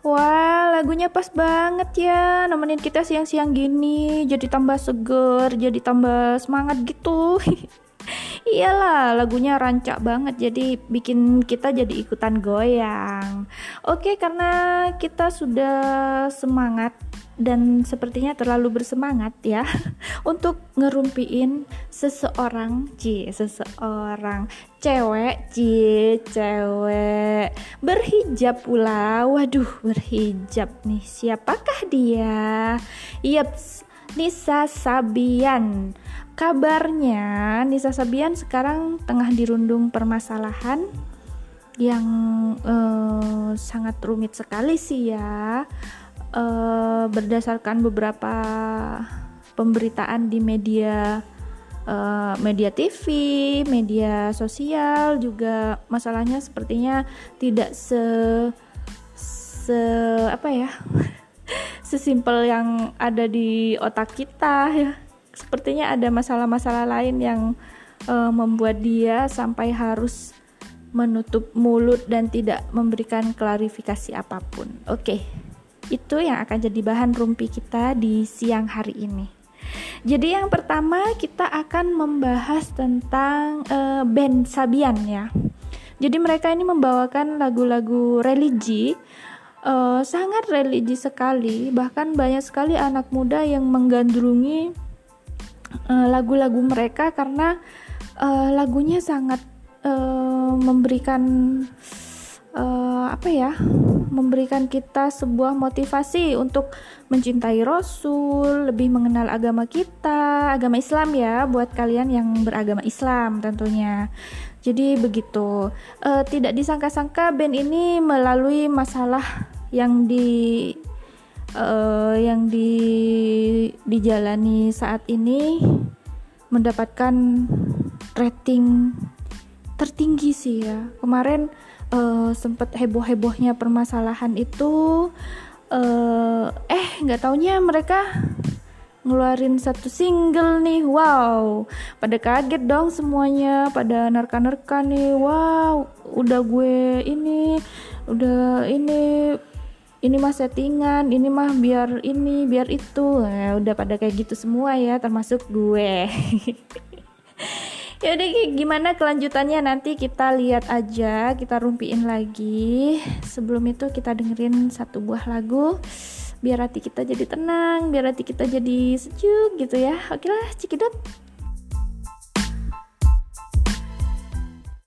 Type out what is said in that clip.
Wah, lagunya pas banget ya, nemenin kita siang-siang gini, jadi tambah seger, jadi tambah semangat gitu. Iyalah, lagunya rancak banget, jadi bikin kita jadi ikutan goyang. Oke, karena kita sudah semangat dan sepertinya terlalu bersemangat ya untuk ngerumpiin seseorang, ci, seseorang cewek, ci, cewek berhijab pula. Waduh, berhijab nih. Siapakah dia? Yaps, Nisa Sabian. Kabarnya Nisa Sabian sekarang tengah dirundung permasalahan yang uh, sangat rumit sekali sih ya uh, berdasarkan beberapa pemberitaan di media uh, media TV, media sosial juga masalahnya sepertinya tidak se se apa ya sesimpel yang ada di otak kita ya sepertinya ada masalah-masalah lain yang uh, membuat dia sampai harus menutup mulut dan tidak memberikan klarifikasi apa pun. Oke. Okay itu yang akan jadi bahan rumpi kita di siang hari ini. Jadi yang pertama kita akan membahas tentang uh, band Sabian ya. Jadi mereka ini membawakan lagu-lagu religi uh, sangat religi sekali, bahkan banyak sekali anak muda yang menggandrungi uh, lagu-lagu mereka karena uh, lagunya sangat uh, memberikan uh, apa ya memberikan kita sebuah motivasi untuk mencintai Rasul, lebih mengenal agama kita, agama Islam ya, buat kalian yang beragama Islam tentunya. Jadi begitu. Uh, tidak disangka-sangka band ini melalui masalah yang di uh, yang di dijalani saat ini mendapatkan rating tertinggi sih ya. Kemarin uh, sempet heboh-hebohnya permasalahan itu uh, eh nggak taunya mereka ngeluarin satu single nih. Wow pada kaget dong semuanya pada nerka-nerka nih. Wow udah gue ini udah ini ini mah settingan ini mah biar ini biar itu. Nah, udah pada kayak gitu semua ya termasuk gue ya udah gimana kelanjutannya? Nanti kita lihat aja kita rumpiin lagi. Sebelum itu kita dengerin satu buah lagu biar hati kita jadi tenang biar hati kita jadi sejuk gitu ya. Oke lah cikidot